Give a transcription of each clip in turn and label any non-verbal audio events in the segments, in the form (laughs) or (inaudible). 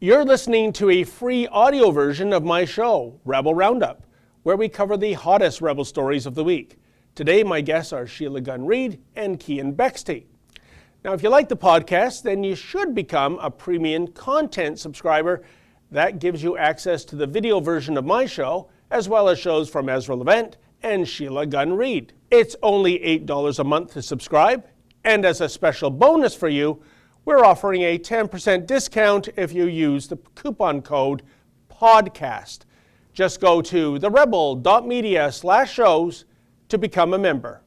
You're listening to a free audio version of my show, Rebel Roundup, where we cover the hottest Rebel stories of the week. Today, my guests are Sheila Gunn Reid and Keean Bexte. Now, if you like the podcast, then you should become a premium content subscriber. That gives you access to the video version of my show, as well as shows from Ezra Levant and Sheila Gunn Reid. It's only $8 a month to subscribe, and as a special bonus for you, we're offering a 10% discount if you use the coupon code PODCAST. Just go to therebel.media slash shows to become a member.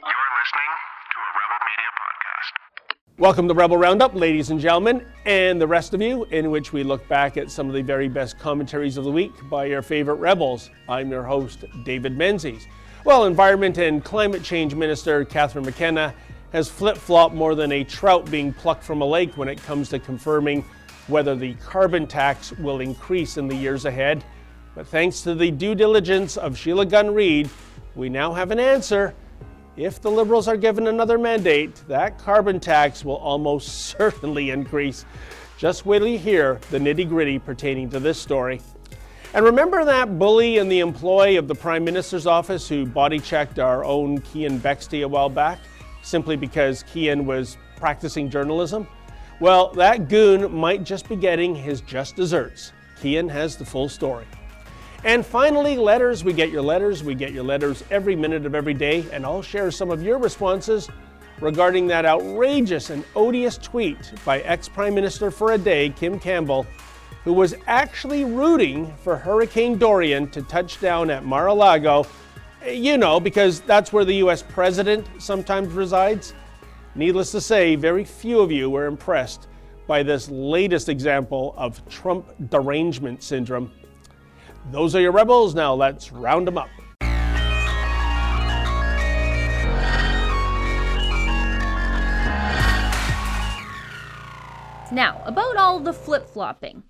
You're listening to a Rebel Media podcast. Welcome to Rebel Roundup, ladies and gentlemen, and the rest of you, in which we look back at some of the very best commentaries of the week by your favorite rebels. I'm your host, David Menzies. Well, Environment and Climate Change Minister Catherine McKenna has flip flopped more than a trout being plucked from a lake when it comes to confirming whether the carbon tax will increase in the years ahead. But thanks to the due diligence of Sheila Gunn Reid, we now have an answer. If the Liberals are given another mandate, that carbon tax will almost (laughs) certainly increase. Just wait till you hear the nitty gritty pertaining to this story. And remember that bully in the employ of the Prime Minister's office who body checked our own Keean Bexte a while back? Simply because Keean was practicing journalism? Well, that goon might just be getting his just desserts. Keean has the full story. And finally, letters. We get your letters. We get your letters every minute of every day, and I'll share some of your responses regarding that outrageous and odious tweet by ex Prime Minister for a day, Kim Campbell, who was actually rooting for Hurricane Dorian to touch down at Mar a Lago you know, because that's where the US president sometimes resides. Needless to say, very few of you were impressed by this latest example of Trump derangement syndrome. Those are your rebels. Now let's round them up. Now, about all the flip flopping.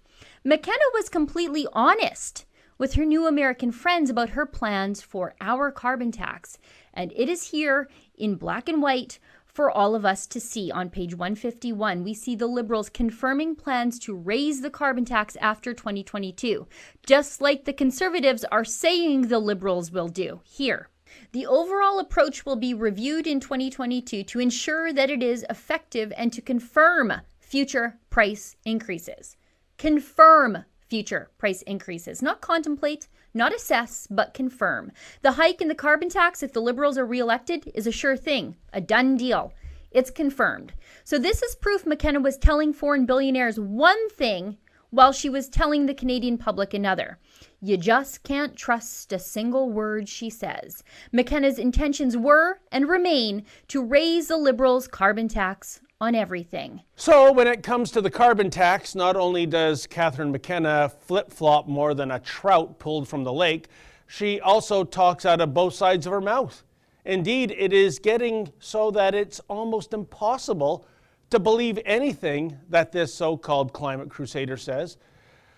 McKenna was completely honest with her new American friends about her plans for our carbon tax. And it is here in black and white for all of us to see. On page 151, we see the Liberals confirming plans to raise the carbon tax after 2022, just like the Conservatives are saying the Liberals will do here. The overall approach will be reviewed in 2022 to ensure that it is effective and to confirm future price increases. Confirm future price increases. Not contemplate, not assess, but confirm. The hike in the carbon tax, if the Liberals are reelected, is a sure thing, a done deal. It's confirmed. So, this is proof McKenna was telling foreign billionaires one thing while she was telling the Canadian public another. You just can't trust a single word she says. McKenna's intentions were and remain to raise the Liberals' carbon tax on everything. So, when it comes to the carbon tax, not only does Catherine McKenna flip flop more than a trout pulled from the lake, she also talks out of both sides of her mouth. Indeed, it is getting so that it's almost impossible to believe anything that this so called climate crusader says.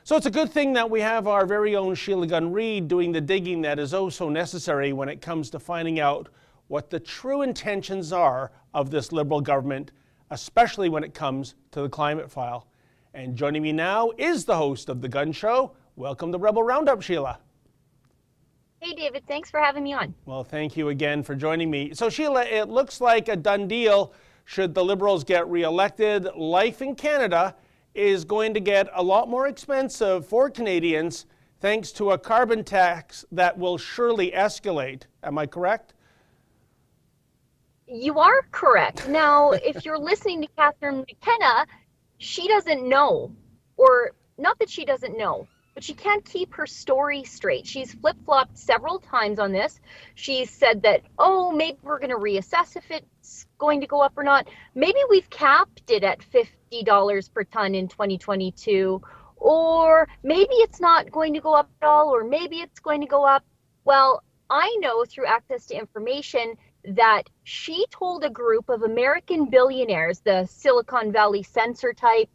So it's a good thing that we have our very own Sheila Gunn Reid doing the digging that is oh so necessary when it comes to finding out what the true intentions are of this Liberal government especially when it comes to the climate file. And joining me now is the host of The Gunn Show. Welcome to Rebel Roundup, Sheila. Hey, David. Thanks for having me on. Well, thank you again for joining me. So, Sheila, it looks like a done deal. Should the Liberals get reelected, life in Canada is going to get a lot more expensive for Canadians thanks to a carbon tax that will surely escalate. Am I correct? You are correct. Now, if you're (laughs) listening to Catherine McKenna, she doesn't know, or not that she doesn't know, but she can't keep her story straight. She's flip flopped several times on this. She said that, oh, maybe we're going to reassess if it's going to go up or not. Maybe we've capped it at $50 per ton in 2022, or maybe it's not going to go up at all, or maybe it's going to go up. Well, I know through access to information that she told a group of American billionaires, the Silicon Valley censor type,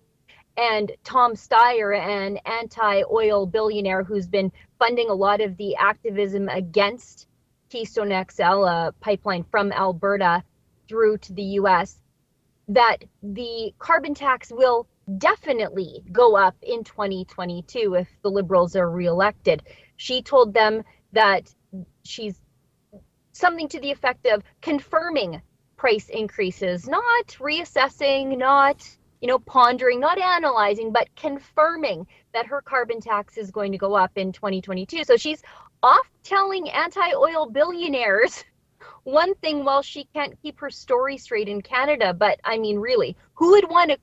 and Tom Steyer, an anti oil billionaire who's been funding a lot of the activism against Keystone XL, a pipeline from Alberta through to the US, that the carbon tax will definitely go up in 2022 if the Liberals are reelected. She told them that she's something to the effect of confirming price increases, not reassessing, not you know pondering, not analyzing, but confirming that her carbon tax is going to go up in 2022. So she's off telling anti-oil billionaires (laughs) one thing while she can't keep her story straight in Canada, but I mean really, who would want to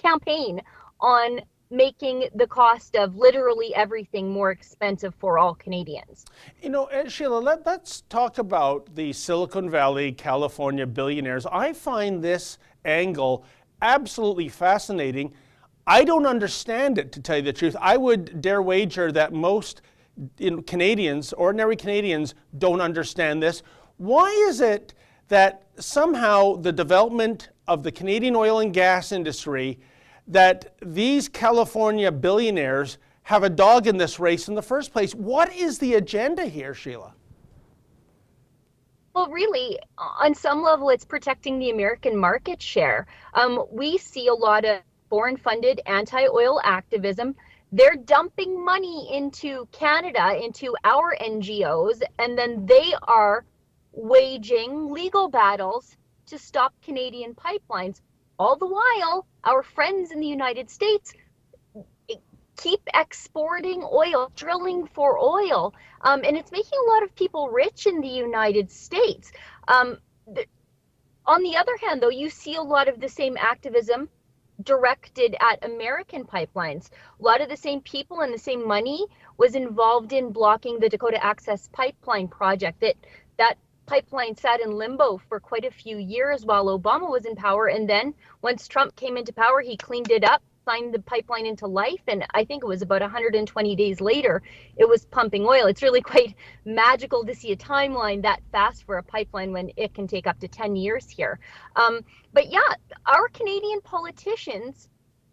campaign on making the cost of literally everything more expensive for all Canadians. You know, Sheila, let, us talk about the Silicon Valley, California billionaires. I find this angle absolutely fascinating. I don't understand it, to tell you the truth. I would dare wager that most Canadians, ordinary Canadians, don't understand this. Why is it that somehow the development of the Canadian oil and gas industry that these California billionaires have a dog in this race in the first place. What is the agenda here, Sheila? Well, really, on some level, it's protecting the American market share. Um, we see a lot of foreign funded anti oil activism. They're dumping money into Canada, into our NGOs, and then they are waging legal battles to stop Canadian pipelines. All the while, our friends in the United States keep exporting oil, drilling for oil, um, and it's making a lot of people rich in the United States. Um, on the other hand, though, you see a lot of the same activism directed at American pipelines. A lot of the same people and the same money was involved in blocking the Dakota Access Pipeline project. That that pipeline sat in limbo for quite a few years while Obama was in power. And then once Trump came into power, he cleaned it up, signed the pipeline into life. And I think it was about 120 days later, it was pumping oil. It's really (laughs) quite magical to see a timeline that fast for a pipeline when it can take up to 10 years here. Um, but yeah, our Canadian politicians,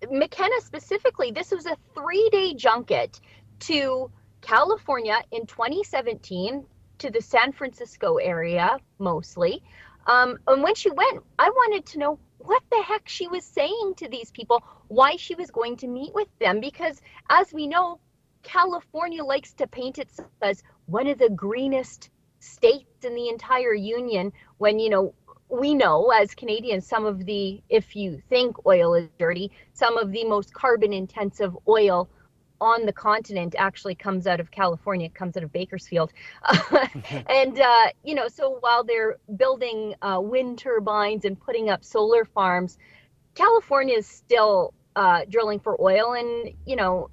McKenna specifically, this was a three day junket to California in 2017 to the San Francisco area mostly. Um, and when she went, I wanted to know what the heck she was saying to these people, why she was going to meet with them, because as we know, California likes to paint itself as one of the greenest states in the entire union when, you know, we know as Canadians, some of the, if you think oil is dirty, some of the most carbon intensive oil on the continent actually comes out of California, it comes out of Bakersfield. (laughs) (laughs) and, uh, you know, so while they're building uh, wind turbines and putting up solar farms, California is still uh, drilling for oil and, you know,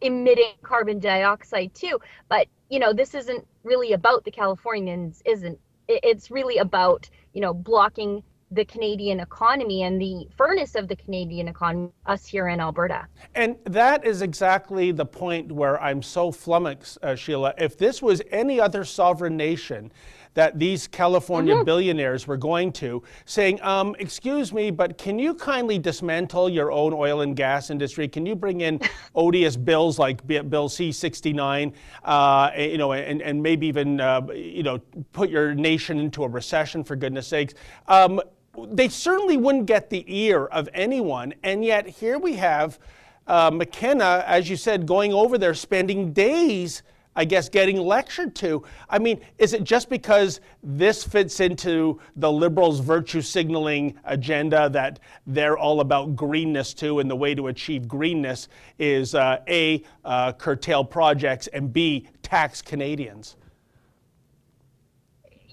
emitting carbon dioxide too. But, you know, this isn't really about the Californians, isn't it's really about, you know, blocking the Canadian economy and the furnace of the Canadian economy, us here in Alberta. And that is exactly the point where I'm so flummoxed, uh, Sheila. If this was any other sovereign nation, that these California mm-hmm. billionaires were going to, saying, um, "Excuse me, but can you kindly dismantle your own oil and gas industry? Can you bring in (laughs) odious bills like Bill C-69, uh, you know, and, and maybe even uh, you know put your nation into a recession for goodness sakes?" Um, they certainly wouldn't get the ear of anyone. And yet here we have uh, McKenna, as you said, going over there, spending days, I guess, getting lectured to. I mean, is it just because this fits into the liberals' virtue signaling agenda that they're all about greenness too, and the way to achieve greenness is uh, A, uh, curtail projects, and B, tax Canadians?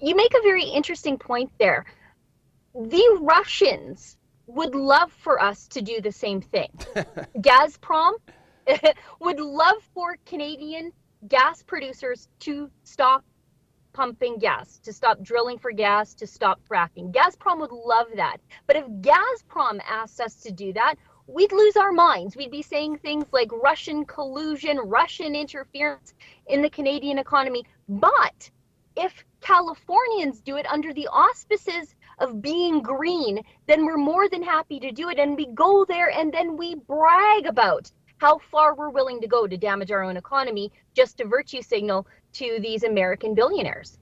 You make a very interesting point there the Russians would love for us to do the same thing. (laughs) Gazprom (laughs) would love for Canadian gas producers to stop pumping gas, to stop drilling for gas, to stop fracking. Gazprom would love that. But if Gazprom asked us to do that, we'd lose our minds. We'd be saying things like Russian collusion, Russian interference in the Canadian economy. But if Californians do it under the auspices of being green, then we're more than happy to do it. And we go there and then we brag about how far we're willing to go to damage our own economy just to virtue signal to these American billionaires.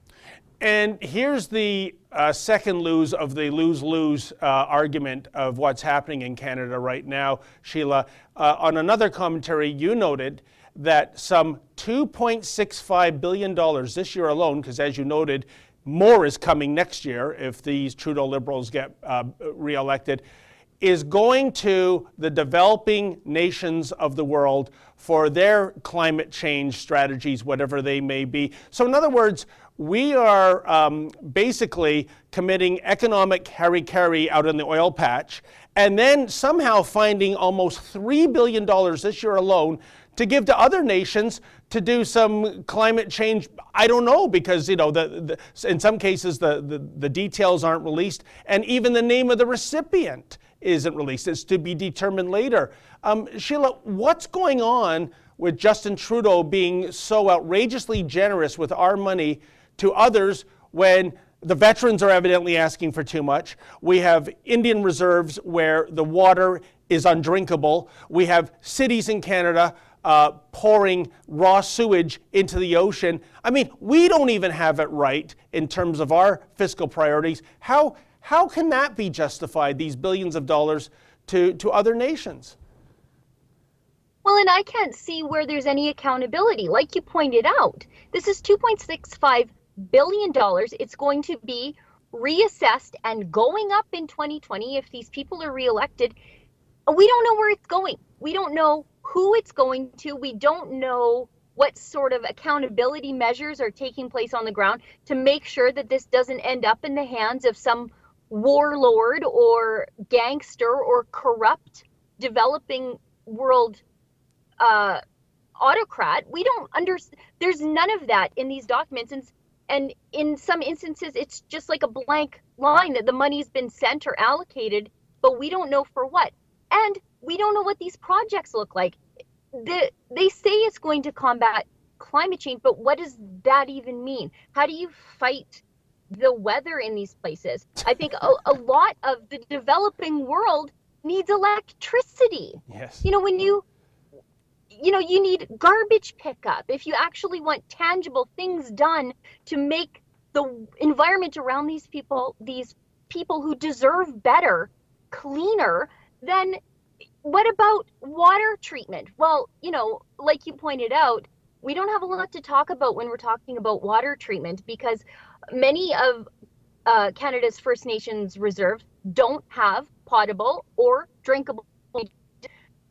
And here's the uh, second lose of the lose lose uh, argument of what's happening in Canada right now, Sheila. Uh, on another commentary, you noted that some $2.65 billion this year alone, because as you noted, more is coming next year if these Trudeau Liberals get uh, reelected, is going to the developing nations of the world for their climate change strategies, whatever they may be. So, in other words, we are um, basically committing economic harry-carry out in the oil patch, and then somehow finding almost $3 billion this year alone to give to other nations to do some climate change. I don't know because you know the, the, in some cases the, the, the details aren't released, and even the name of the recipient isn't released. It's to be determined later. Um, Sheila, what's going on with Justin Trudeau being so outrageously generous with our money to others when the veterans are evidently asking for too much. We have Indian reserves where the water is undrinkable. We have cities in Canada uh, pouring raw sewage into the ocean. I mean, we don't even have it right in terms of our fiscal priorities. How, how can that be justified, these billions of dollars to, to other nations? Well, and I can't see where there's any accountability. Like you pointed out, this is 2.65 billion dollars. It's going to be reassessed and going up in 2020 if these people are reelected. We don't know where it's going. We don't know who it's going to. We don't know what sort of accountability measures are taking place on the ground to make sure that this doesn't end up in the hands of some warlord or gangster or corrupt developing world uh, autocrat. We don't understand. There's none of that in these documents, and and in some instances, it's just like a blank line that the money's been sent or allocated, but we don't know for what. And we don't know what these projects look like. The, they say it's going to combat climate change, but what does that even mean? How do you fight the weather in these places? I think a, a (laughs) lot of the developing world needs electricity. Yes. You know, when you you know, you need garbage pickup. If you actually want tangible things done to make the environment around these people, these people who deserve better, cleaner, then what about water treatment? Well, you know, like you pointed out, we don't have a lot to talk about when we're talking about water treatment because many of uh, Canada's First Nations reserves don't have potable or drinkable.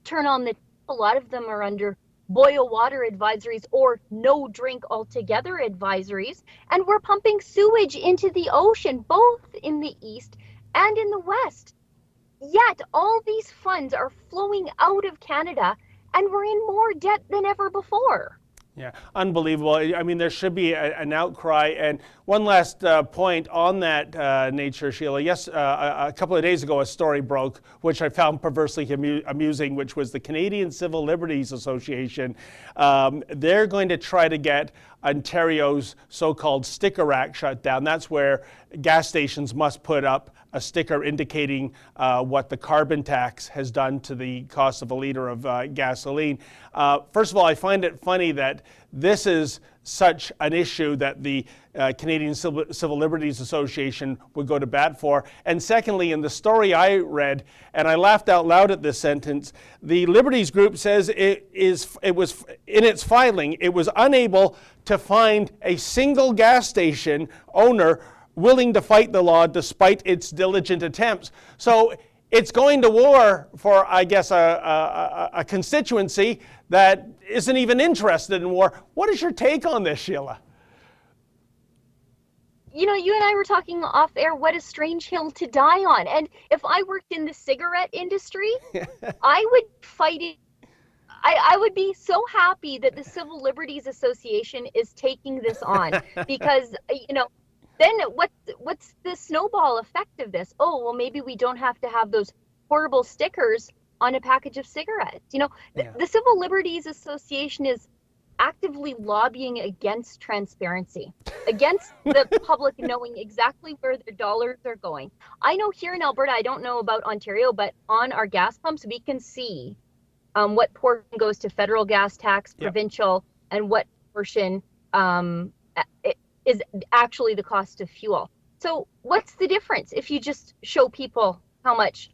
Turn on the a lot of them are under boil water advisories or no drink altogether advisories. And we're pumping sewage into the ocean, both in the east and in the west. Yet all these funds are flowing out of Canada and we're in more debt than ever before. Yeah, unbelievable. I mean, there should be a, an outcry. And one last uh, point on that uh, nature, Sheila. Yes, uh, a, couple of days ago, a story broke, which I found perversely amu- amusing, which was the Canadian Civil Liberties Association. Um, they're going to try to get Ontario's so called sticker act shut down. That's where gas stations must put up a sticker indicating uh, what the carbon tax has done to the cost of a liter of uh, gasoline. Uh, first of all, I find it funny that this is such an issue that the uh, Canadian Civil, Civil, Liberties Association would go to bat for. And secondly, in the story I read, and I laughed out loud at this sentence, the Liberties Group says it is it was in its filing, it was unable to find a single gas station owner willing to fight the law despite its diligent attempts. So it's going to war for, I guess, a, a, a, constituency that isn't even interested in war. What is your take on this, Sheila? You know, you and I were talking off air, what a strange hill to die on. And if I worked in the cigarette industry, (laughs) I would fight it. I, I would be so happy that the Civil Liberties Association is taking this on (laughs) because, you know, then what's what's the snowball effect of this? Oh, well, maybe we don't have to have those horrible stickers on a package of cigarettes. You know, yeah. the, the Civil Liberties Association is actively lobbying against transparency, against the (laughs) public knowing exactly where their dollars are going. I know here in Alberta, I don't know about Ontario, but on our gas pumps, we can see um, what portion goes to federal gas tax, provincial, yep. and what portion um, is actually the cost of fuel. So, what's the difference if you just show people how much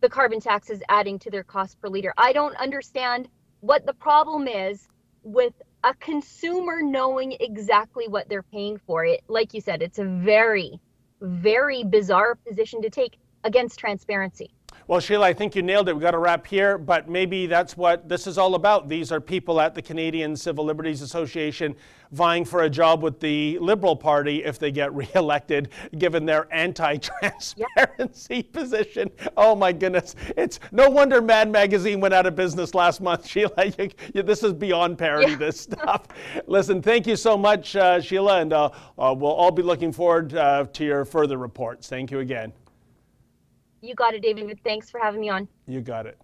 the carbon tax is adding to their cost per liter? I don't understand what the problem is with a consumer knowing exactly what they're paying for it. Like you said, it's a very, very bizarre position to take against transparency. Well, Sheila, I think you nailed it. We've got to wrap here, but maybe that's what this is all about. These are people at the Canadian Civil Liberties Association vying for a job with the Liberal Party if they get (laughs) reelected, given their anti transparency yep. position. Oh, my goodness. It's no wonder Mad Magazine went out of business last month, (laughs) Sheila. You, you, this is beyond parody, yeah. this stuff. Listen, thank you so much, uh, Sheila, and uh, uh, we'll all be looking forward uh, to your further reports. Thank you again. You got it, David. Thanks for having me on. You got it.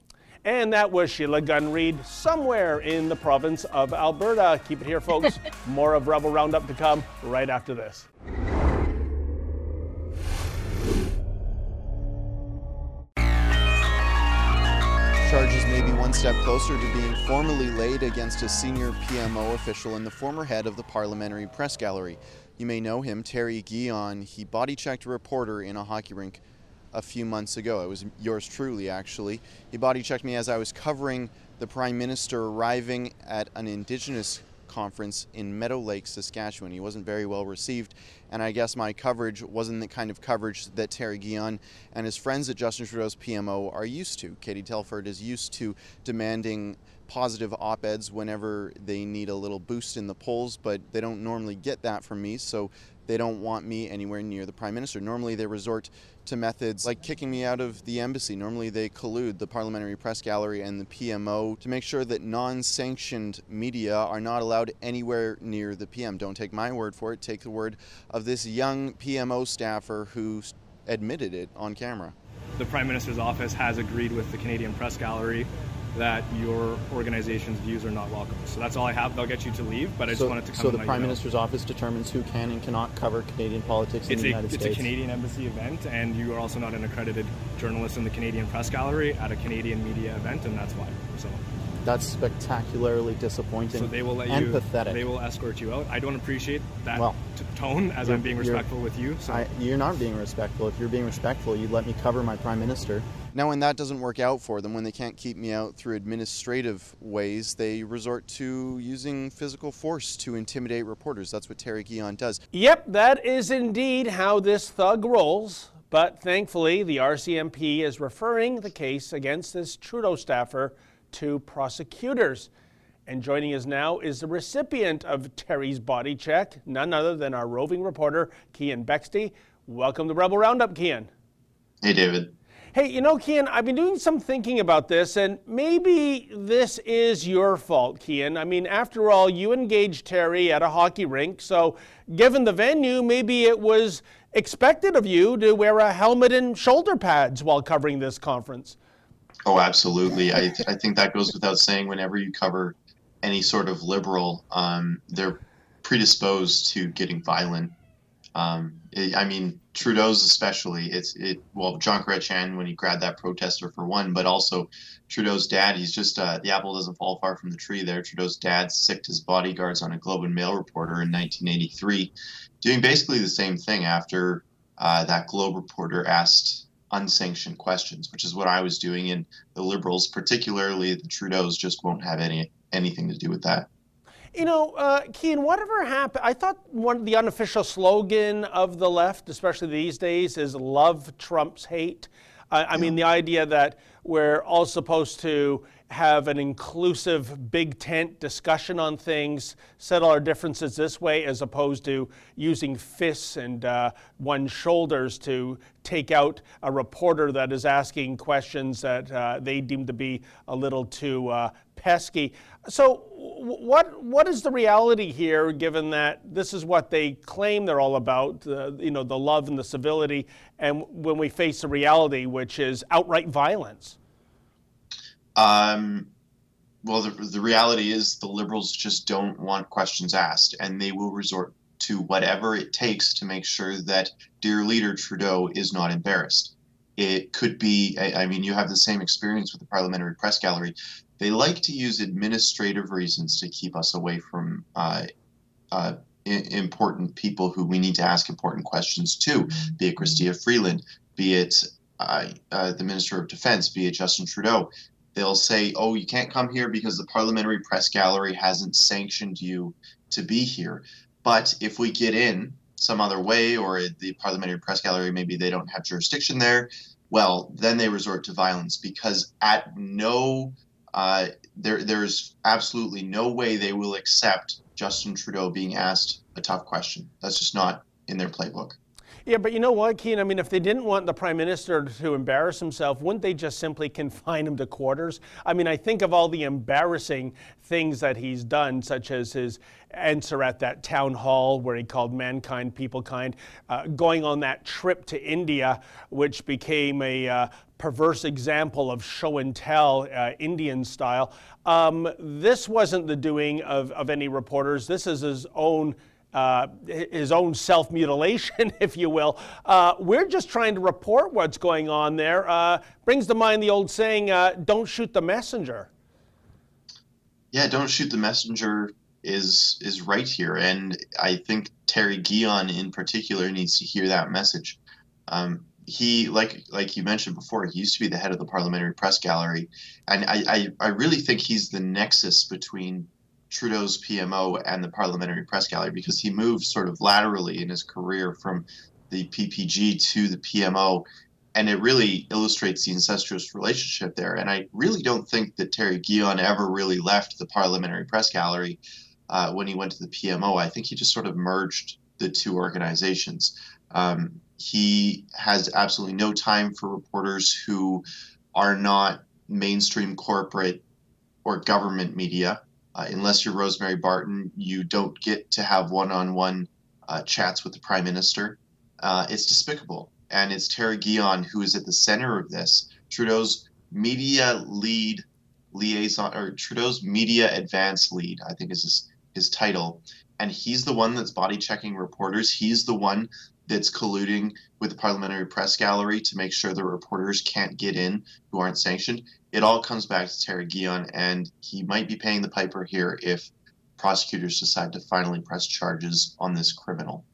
And that was Sheila Gunn Reid, somewhere in the province of Alberta. Keep it here, folks. (laughs) More of Rebel Roundup to come right after this. Charges may be one step closer to being formally laid against a senior PMO official and the former head of the Parliamentary Press Gallery. You may know him, Terry Guillon. He body checked a reporter in a hockey rink a few months ago. It was yours truly, actually. He body checked me as I was covering the Prime Minister arriving at an Indigenous conference in Meadow Lake, Saskatchewan. He wasn't very well received, and I guess my coverage wasn't the kind of coverage that Terry Guillon and his friends at Justin Trudeau's PMO are used to. Katie Telford is used to demanding positive op eds whenever they need a little boost in the polls, but they don't normally get that from me, so they don't want me anywhere near the Prime Minister. Normally, they resort to methods like kicking me out of the embassy. Normally, they collude the Parliamentary Press Gallery and the PMO to make sure that non sanctioned media are not allowed anywhere near the PM. Don't take my word for it, take the word of this young PMO staffer who admitted it on camera. The Prime Minister's office has agreed with the Canadian Press Gallery that your organization's views are not welcome. So that's all I have. They'll get you to leave, but I just so, wanted to come. So the Prime Minister's office determines who can and cannot cover Canadian politics in it's the a, United it's States. It's a Canadian embassy event, and you are also not an accredited journalist in the Canadian Press Gallery at a Canadian media event, and that's why. So that's spectacularly disappointing. So they will let and you. pathetic. They will escort you out. I don't appreciate that well, t- tone as I'm being respectful with you. So I, you're not being respectful. If you're being respectful, you'd let me cover my prime minister. Now, when that doesn't work out for them, when they can't keep me out through administrative ways, they resort to using physical force to intimidate reporters. That's what Terry Guillon does. Yep, that is indeed how this thug rolls. But thankfully, the RCMP is referring the case against this Trudeau staffer to prosecutors. And joining us now is the recipient of Terry's body check, none other than our roving reporter, Keean Bexte. Welcome to Rebel Roundup, Keean. Hey, David. Hey, you know, Keean, I've been doing some thinking about this, and maybe this is your fault, Keean. I mean, after all, you engaged Terry at a hockey rink, so given the venue, maybe it was expected of you to wear a helmet and shoulder pads while covering this conference. Oh, absolutely. I, th- I think that goes without saying. Whenever you cover any sort of liberal, um, they're predisposed to getting violent. Um, it, I mean, Trudeau's especially. It's it. Well, John Chrétien when he grabbed that protester for one, but also Trudeau's dad. He's just uh, the apple doesn't fall far from the tree. There, Trudeau's dad sicked his bodyguards on a Globe and Mail reporter in 1983, doing basically the same thing after uh, that Globe reporter asked unsanctioned questions, which is what I was doing. And the Liberals, particularly the Trudeau's, just won't have any anything to do with that. You know, uh, Keean, whatever happened, I thought one the unofficial slogan of the left, especially these days, is "Love trumps hate." I, I mean, the idea that we're all supposed to have an inclusive big tent discussion on things, settle our differences this way, as opposed to using fists and uh, one's shoulders to take out a reporter that is asking questions that uh, they deem to be a little too uh, pesky. So, what what is the reality here? Given that this is what they claim they're all about, you know, the love and the civility, and when we face the reality, which is outright violence. Um, well, the, the reality is the liberals just don't want questions asked, and they will resort to whatever it takes to make sure that dear leader Trudeau is not embarrassed. It could be, I, I mean, you have the same experience with the Parliamentary Press Gallery. They like to use administrative reasons to keep us away from uh, uh, important people who we need to ask important questions to, be it Chrystia Freeland, be it uh, uh, the Minister of Defense, be it Justin Trudeau. They'll say, "Oh, you can't come here because the Parliamentary Press Gallery hasn't sanctioned you to be here." But if we get in some other way, or the Parliamentary Press Gallery maybe they don't have jurisdiction there, well, then they resort to violence because at no uh, there there's absolutely no way they will accept Justin Trudeau being asked a tough question. That's just not in their playbook. Yeah, but you know what, Keean? I mean, if they didn't want the prime minister to embarrass himself, wouldn't they just simply confine him to quarters? I mean, I think of all the embarrassing things that he's done, such as his answer at that town hall where he called mankind people kind, uh, going on that trip to India, which became a uh, perverse example of show and tell, uh, Indian style. Um, this wasn't the doing of, of any reporters. This is his own uh, his own self mutilation, (laughs) if you will. Uh, we're just trying to report what's going on there. Uh, brings to mind the old saying, uh, don't shoot the messenger. Yeah, don't shoot the messenger is is right here, and I think Terry Guillon in particular needs to hear that message. Um, he, like like you mentioned before, he used to be the head of the Parliamentary Press Gallery, and I, I, I really think he's the nexus between Trudeau's PMO and the Parliamentary Press Gallery because he moved sort of laterally in his career from the PPG to the PMO, and it really illustrates the incestuous relationship there. And I really don't think that Terry Guillon ever really left the Parliamentary Press Gallery uh, when he went to the PMO. I think he just sort of merged the two organizations. Um, he has absolutely no time for reporters who are not mainstream corporate or government media. Uh, unless you're Rosemary Barton, you don't get to have one-on-one uh, chats with the prime minister. Uh, it's despicable, and it's Terry Guillon who is at the center of this. Trudeau's media lead liaison, or Trudeau's media advance lead, I think is his, his title, and he's the one that's body checking reporters. He's the one that's colluding with the parliamentary press gallery to make sure the reporters can't get in who aren't sanctioned. It all comes back to Terry Guillon, and he might be paying the piper here if prosecutors decide to finally press charges on this criminal.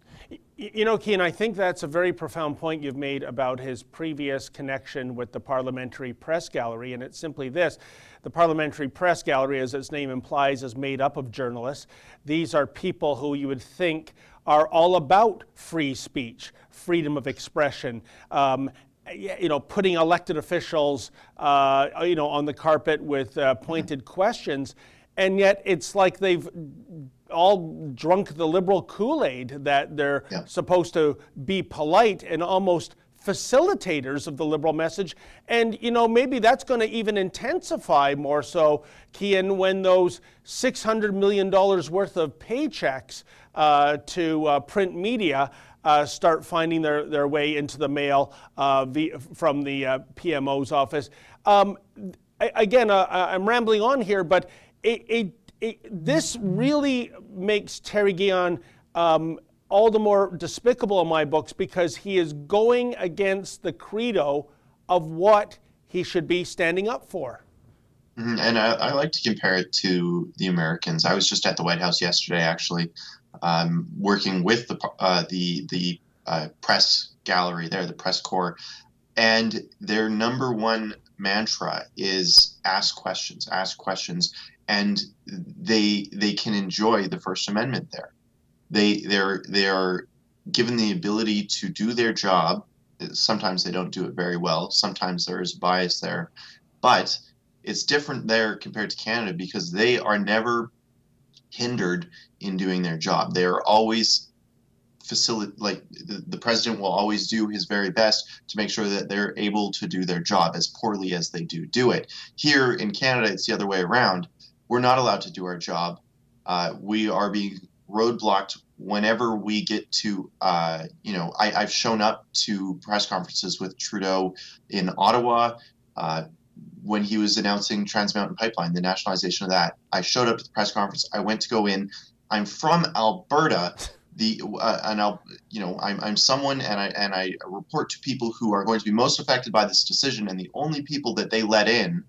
You know, Keean, I think that's a very profound point you've made about his previous connection with the Parliamentary Press Gallery, and it's simply this. The Parliamentary Press Gallery, as its name implies, is made up of journalists. These are people who you would think are all about free speech, freedom of expression, um, you know, putting elected officials, uh, you know, on the carpet with uh, pointed questions, and yet it's like they've all drunk the liberal Kool-Aid that they're yeah. supposed to be polite and almost facilitators of the liberal message. And, you know, maybe that's going to even intensify more so, Keean, when those $600 million worth of paychecks uh, to uh, print media uh, start finding their, their way into the mail uh, via, from the uh, PMO's office. Um, again, uh, I'm rambling on here, but it, it it, this really makes Terry Guillon um, all the more despicable in my books because he is going against the credo of what he should be standing up for. Mm-hmm. And I, I, like to compare it to the Americans. I was just at the White House yesterday, actually, um, working with the uh, the the uh, press gallery there, the press corps, and their number one mantra is ask questions, ask questions, and they they can enjoy the First Amendment there. They they're they are given the ability to do their job. Sometimes they don't do it very well. Sometimes there is bias there, but it's different there compared to Canada because they are never hindered in doing their job. They are always facilitate like the, the president will always do his very best to make sure that they're able to do their job as poorly as they do do it. Here in Canada, it's the other way around we're not allowed to do our job. Uh, we are being roadblocked whenever we get to, uh, you know, I, have shown up to press conferences with Trudeau in Ottawa uh, when he was announcing Trans Mountain Pipeline, the nationalization of that. I showed up to the press conference. I went to go in. I'm from Alberta. The uh, and I'll you know I'm, I'm someone and I and I report to people who are going to be most affected by this decision and the only people that they let in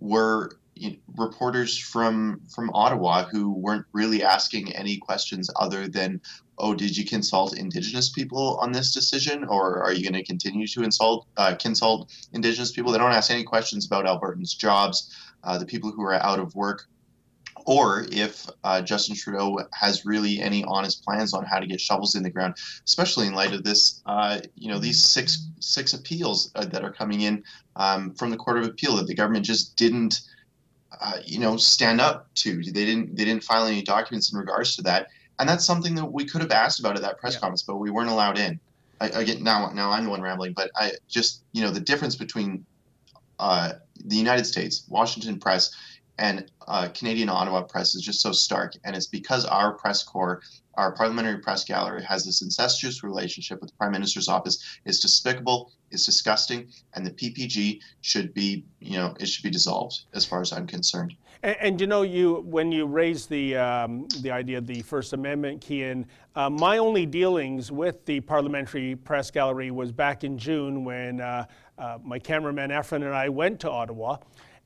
were you know, reporters from from Ottawa who weren't really asking any questions other than, "Oh, did you consult Indigenous people on this decision, or are you going to continue to insult uh, consult Indigenous people?" They don't ask any questions about Albertans' jobs, uh, the people who are out of work, or if uh, Justin Trudeau has really any honest plans on how to get shovels in the ground, especially in light of this, uh, you know, these six six appeals uh, that are coming in um, from the Court of Appeal that the government just didn't uh, you know, stand up to. They didn't they didn't file any documents in regards to that, and that's something that we could have asked about at that press yeah. conference, but we weren't allowed in. I, again, now now I'm the one rambling, but I just you know the difference between uh, the United States, Washington press, and uh, Canadian Ottawa press is just so stark, and it's because our press corps our parliamentary press gallery has this incestuous relationship with the prime minister's office is despicable is disgusting and the ppg should be you know it should be dissolved as far as i'm concerned. And, and you know you when you raised the um, the idea of the first amendment Keean uh, my only dealings with the parliamentary press gallery was back in june when uh, uh, my cameraman Efren and i went to ottawa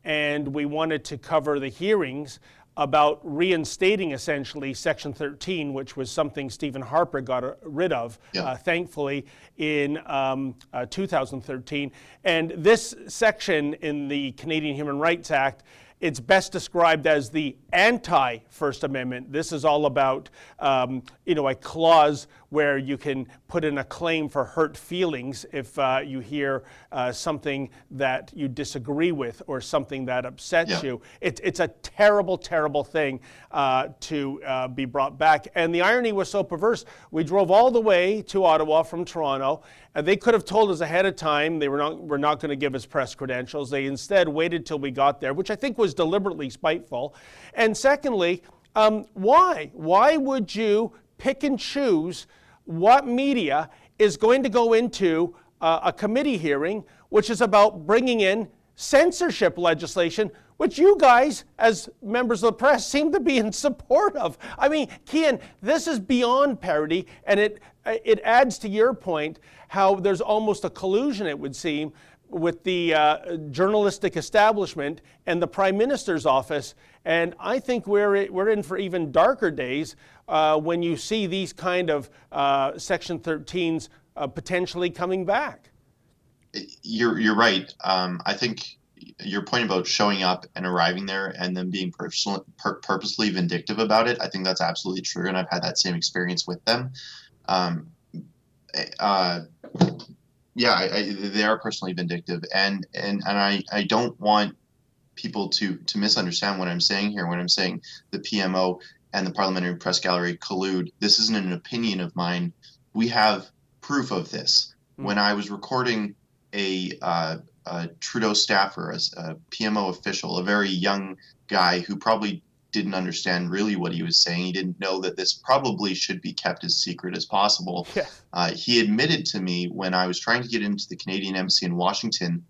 and we wanted to cover the hearings about reinstating essentially Section 13, which was something Stephen Harper got rid of, yeah. uh, thankfully, in um, uh, 2013. And this section in the Canadian Human Rights Act it's best described as the anti First Amendment. This is all about, um, you know, a clause where you can put in a claim for hurt feelings if uh, you hear uh, something that you disagree with or something that upsets yeah. you. It, it's a terrible, terrible thing uh, to uh, be brought back. And the irony was so perverse. We drove all the way to Ottawa from Toronto, and they could have told us ahead of time they were not, were not going to give us press credentials. They instead waited till we got there, which I think was deliberately spiteful. And secondly, um, why? Why would you pick and choose what media is going to go into uh, a committee hearing which is about bringing in censorship legislation, which you guys, as members of the press, (laughs) seem to be in support of. I mean, Keean, this is beyond parody, and it, it adds to your point how there's almost a collusion, it would seem, with the uh, journalistic establishment and the Prime Minister's office. And I think we're, we're in for even darker days uh, when you see these kind of uh, Section 13s uh, potentially coming back. You're, you're right. Um, I think your point about showing up and arriving there and then being personal, pur- purposely vindictive about it, I think that's absolutely true. And I've had that same experience with them. Um, uh, yeah, I, I, they are personally vindictive, and and and I I don't want people to to misunderstand what I'm saying here when I'm saying the PMO and the Parliamentary Press Gallery collude. This isn't an opinion of mine. We have proof of this. Mm-hmm. When I was recording a, uh, a Trudeau staffer, a, a PMO official, a very young guy who probably didn't understand really what he was saying. He didn't know that this probably should be kept as secret as possible. (laughs) Yeah. Uh, he admitted to me when I was trying to get into the Canadian Embassy in Washington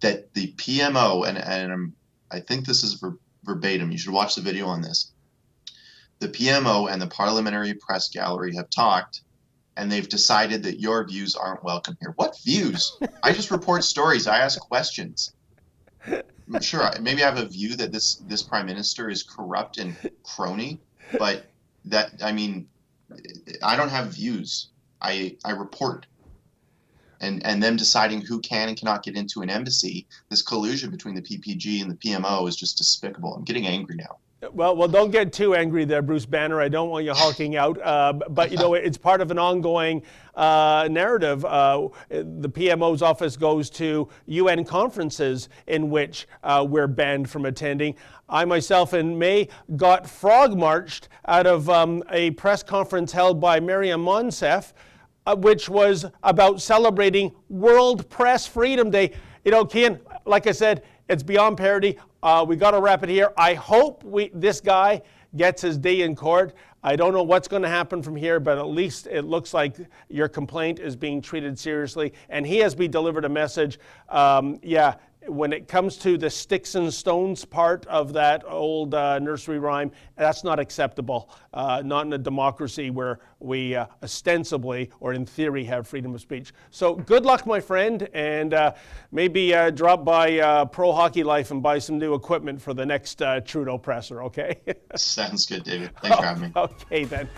that the PMO, and, and i think this is ver- verbatim, you should watch the video on this. The PMO and the Parliamentary Press Gallery have talked and they've decided that your views aren't welcome here. What views? (laughs) I just report stories, I ask questions (laughs) sure, maybe I have a view that this this prime minister is corrupt and crony, but that I mean, I don't have views. I I report. And and them deciding who can and cannot get into an embassy, this collusion between the PPG and the PMO is just despicable. I'm getting angry now. Well, well, don't get too angry there, Bruce Banner. I don't want you hulking out. Uh, but you know, (laughs) it's part of an ongoing uh, narrative. Uh, the PMO's office goes to UN conferences in which uh, we're banned from attending. I myself, in May, got frog marched out of um, a press conference held by Maryam Monsef, uh, which was about celebrating World Press Freedom Day. You know, Keean, like I said, it's beyond parody. Uh, we got to wrap it here. I hope we, this guy gets his day in court. I don't know what's going to happen from here, but at least it looks like your complaint is being treated seriously. And he has been delivered a message. Um, yeah, when it comes to the sticks and stones part of that old uh, nursery rhyme, that's not acceptable. Uh, not in a democracy where we uh, ostensibly or in theory have freedom of speech. So good luck, my friend, and uh, maybe uh, drop by uh, Pro Hockey Life and buy some new equipment for the next Trudeau presser, okay? (laughs) Sounds good, David. Thanks for having me. (laughs) Okay, then.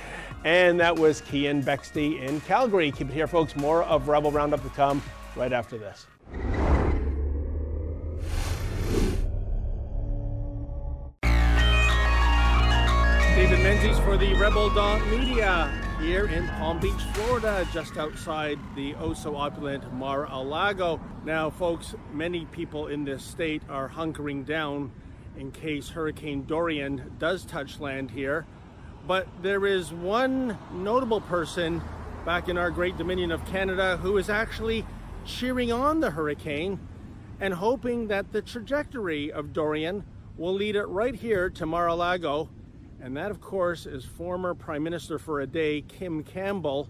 And that was Keean Bexte in Calgary. Keep it here, folks. More of Rebel Roundup to come right after this. David Menzies for the Rebel Dot Media here in Palm Beach, Florida, just outside the oh so opulent Mar-a-Lago. Now, folks, many people in this state are hunkering down in case Hurricane Dorian does touch land here. But there is one notable person back in our great dominion of Canada who is actually cheering on the hurricane and hoping that the trajectory of Dorian will lead it right here to Mar-a-Lago and that, of course, is former Prime Minister for a day, Kim Campbell,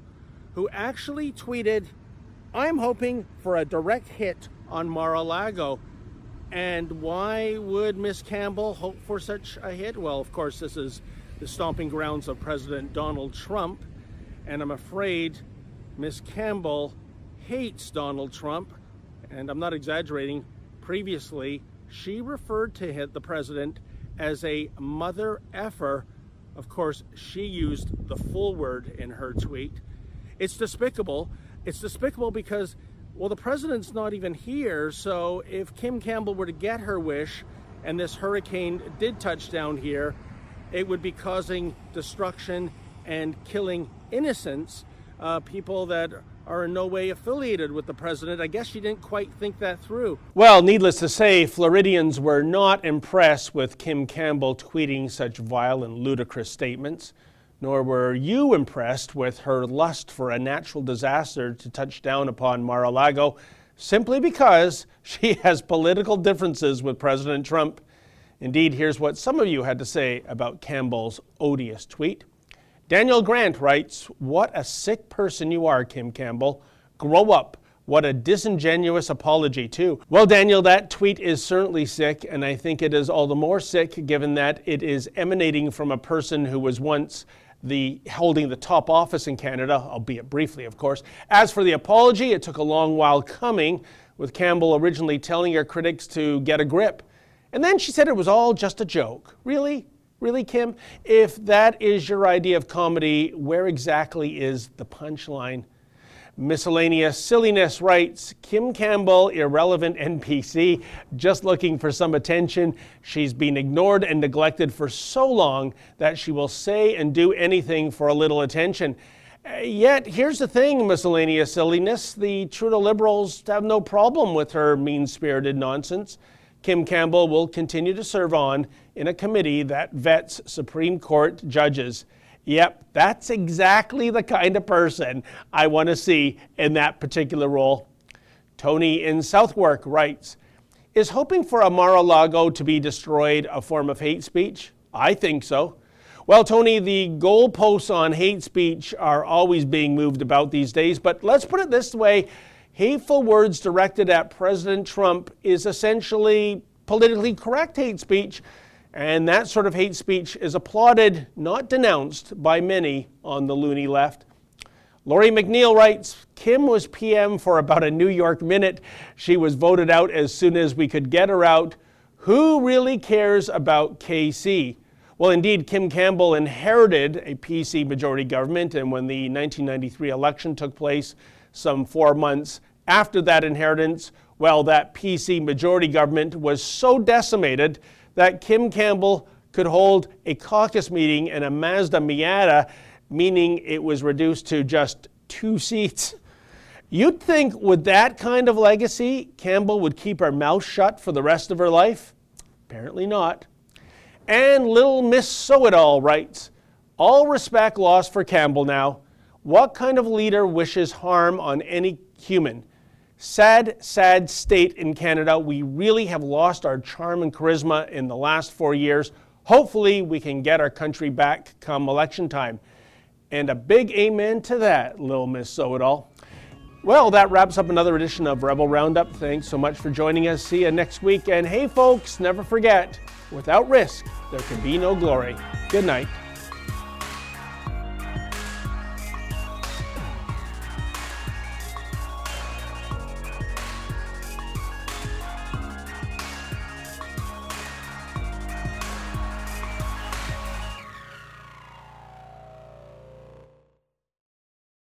who actually tweeted, I'm hoping for a direct hit on Mar-a-Lago. And why would Miss Campbell hope for such a hit? Well, of course, this is the stomping grounds of President Donald Trump. And I'm afraid Miss Campbell hates Donald Trump. And I'm not exaggerating. Previously, she referred to hit the president as a mother effer. Of course, she used the full word in her tweet. It's despicable. It's despicable because, well, the president's not even here. So if Kim Campbell were to get her wish and this hurricane did touch down here, it would be causing destruction and killing innocents, uh, people that are in no way affiliated with the president. I guess she didn't quite think that through. Well, needless to say, Floridians were not impressed with Kim Campbell tweeting such vile and ludicrous statements, nor were you impressed with her lust for a natural disaster to touch down upon Mar a Lago simply because (laughs) she has political differences with President Trump. Indeed, here's what some of you had to say about Campbell's odious tweet. Daniel Grant writes, What a sick person you are, Kim Campbell. Grow up. What a disingenuous apology, too. Well, Daniel, that tweet is certainly sick, and I think it is all the more sick given that it is emanating from a person who was once the holding the top office in Canada, albeit briefly, of course. As for the apology, it took a long while coming, with Campbell originally telling her critics to get a grip. And then she said it was all just a joke. Really? Really, Kim? If that is your idea of comedy, where exactly is the punchline? Miscellaneous Silliness writes Kim Campbell, irrelevant NPC, just looking for some attention. She's been ignored and neglected for so long that she will say and do anything for a little attention. Yet, here's the thing, miscellaneous silliness the Trudeau Liberals have no problem with her mean spirited nonsense. Kim Campbell will continue to serve on in a committee that vets Supreme Court judges. Yep, that's exactly the kind of person I want to see in that particular role. Tony in Southwark writes Is hoping for a Mar a Lago to be destroyed a form of hate speech? I think so. Well, Tony, the goalposts on hate speech are always being moved about these days, but let's put it this way hateful words directed at President Trump is essentially politically correct hate speech, and that sort of hate speech is applauded, not denounced, by many on the loony left. Laurie McNeil writes Kim was PM for about a New York minute. She was voted out as soon as we could get her out. Who really cares about KC? Well, indeed, Kim Campbell inherited a PC majority government, and when the 1993 election took place, some four months after that inheritance, well, that PC majority government was so decimated that Kim Campbell could hold a caucus meeting in a Mazda Miata, meaning it was reduced to just two seats. You'd think with that kind of legacy, Campbell would keep her mouth shut for the rest of her life? Apparently not. And little Miss So It All writes, all respect lost for Campbell now. What kind of leader wishes harm on any human? Sad, sad state in Canada. We really have lost our charm and charisma in the last four years. Hopefully, we can get our country back come election time. And a big amen to that, little Miss So It All. Well, that wraps up another edition of Rebel Roundup. Thanks so much for joining us. See you next week. And hey, folks, never forget without risk, there can be no glory. Good night.